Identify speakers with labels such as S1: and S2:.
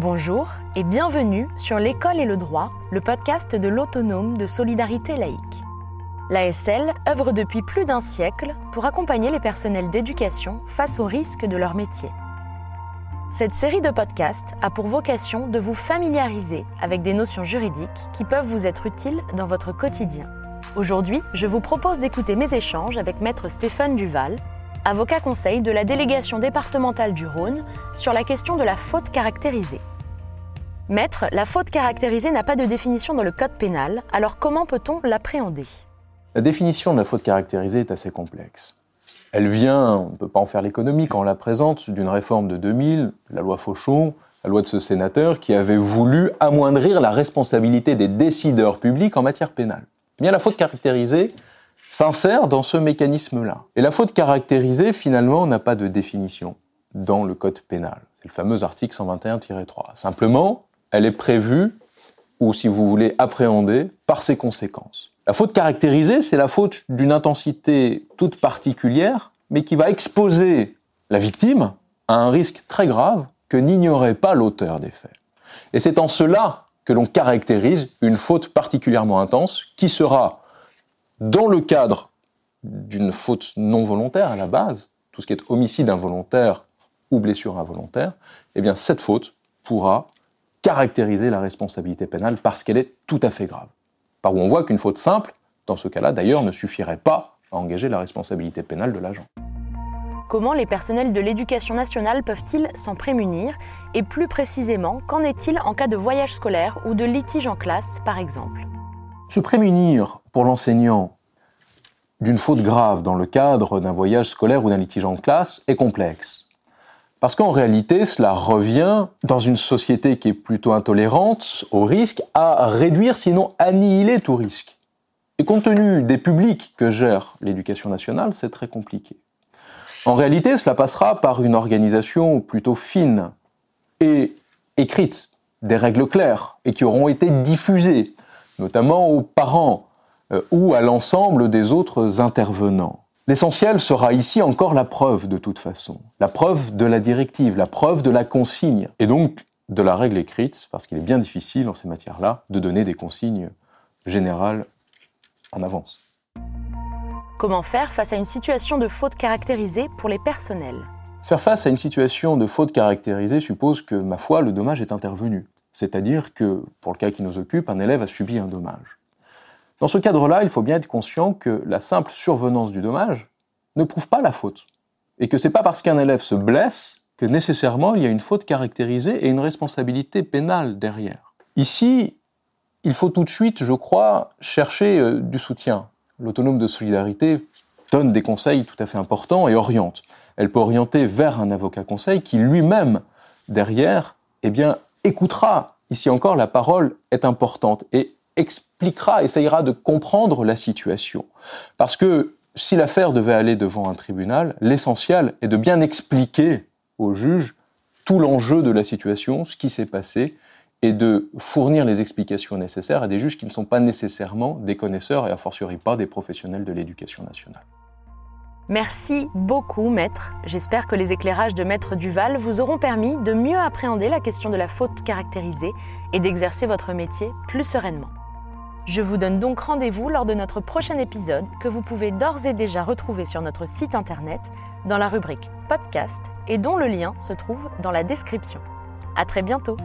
S1: Bonjour et bienvenue sur L'école et le droit, le podcast de l'autonome de solidarité laïque. L'ASL œuvre depuis plus d'un siècle pour accompagner les personnels d'éducation face aux risques de leur métier. Cette série de podcasts a pour vocation de vous familiariser avec des notions juridiques qui peuvent vous être utiles dans votre quotidien. Aujourd'hui, je vous propose d'écouter mes échanges avec Maître Stéphane Duval, avocat conseil de la délégation départementale du Rhône, sur la question de la faute caractérisée. Maître, la faute caractérisée n'a pas de définition dans le code pénal, alors comment peut-on l'appréhender?
S2: La définition de la faute caractérisée est assez complexe. Elle vient, on ne peut pas en faire l'économie quand on la présente, d'une réforme de 2000, la loi Fauchon, la loi de ce sénateur, qui avait voulu amoindrir la responsabilité des décideurs publics en matière pénale. Eh bien, la faute caractérisée s'insère dans ce mécanisme-là. Et la faute caractérisée, finalement, n'a pas de définition dans le code pénal. C'est le fameux article 121-3. Simplement, elle est prévue, ou si vous voulez, appréhendée par ses conséquences. La faute caractérisée, c'est la faute d'une intensité toute particulière, mais qui va exposer la victime à un risque très grave que n'ignorait pas l'auteur des faits. Et c'est en cela que l'on caractérise une faute particulièrement intense qui sera, dans le cadre d'une faute non volontaire à la base, tout ce qui est homicide involontaire ou blessure involontaire, eh bien cette faute pourra caractériser la responsabilité pénale parce qu'elle est tout à fait grave. Par où on voit qu'une faute simple, dans ce cas-là d'ailleurs, ne suffirait pas à engager la responsabilité pénale de l'agent.
S1: Comment les personnels de l'éducation nationale peuvent-ils s'en prémunir? Et plus précisément, qu'en est-il en cas de voyage scolaire ou de litige en classe, par exemple?
S2: Se prémunir pour l'enseignant d'une faute grave dans le cadre d'un voyage scolaire ou d'un litige en classe est complexe. Parce qu'en réalité, cela revient, dans une société qui est plutôt intolérante au risque, à réduire, sinon annihiler tout risque. Et compte tenu des publics que gère l'éducation nationale, c'est très compliqué. En réalité, cela passera par une organisation plutôt fine et écrite, des règles claires, et qui auront été diffusées, notamment aux parents euh, ou à l'ensemble des autres intervenants. L'essentiel sera ici encore la preuve de toute façon, la preuve de la directive, la preuve de la consigne, et donc de la règle écrite, parce qu'il est bien difficile en ces matières-là de donner des consignes générales en avance.
S1: Comment faire face à une situation de faute caractérisée pour les personnels?
S2: Faire face à une situation de faute caractérisée suppose que, ma foi, le dommage est intervenu. C'est-à-dire que, pour le cas qui nous occupe, un élève a subi un dommage. Dans ce cadre-là, il faut bien être conscient que la simple survenance du dommage ne prouve pas la faute. Et que ce n'est pas parce qu'un élève se blesse que nécessairement il y a une faute caractérisée et une responsabilité pénale derrière. Ici, il faut tout de suite, je crois, chercher euh, du soutien. L'autonome de solidarité donne des conseils tout à fait importants et oriente. Elle peut orienter vers un avocat conseil qui lui-même, derrière, eh bien, écoutera. Ici encore, la parole est importante et expliquera, essayera de comprendre la situation. Parce que si l'affaire devait aller devant un tribunal, l'essentiel est de bien expliquer au juge tout l'enjeu de la situation, ce qui s'est passé, et de fournir les explications nécessaires à des juges qui ne sont pas nécessairement des connaisseurs et a fortiori pas des professionnels de l'éducation nationale.
S1: Merci beaucoup, maître. J'espère que les éclairages de maître Duval vous auront permis de mieux appréhender la question de la faute caractérisée et d'exercer votre métier plus sereinement. Je vous donne donc rendez-vous lors de notre prochain épisode que vous pouvez d'ores et déjà retrouver sur notre site internet dans la rubrique podcast et dont le lien se trouve dans la description. À très bientôt!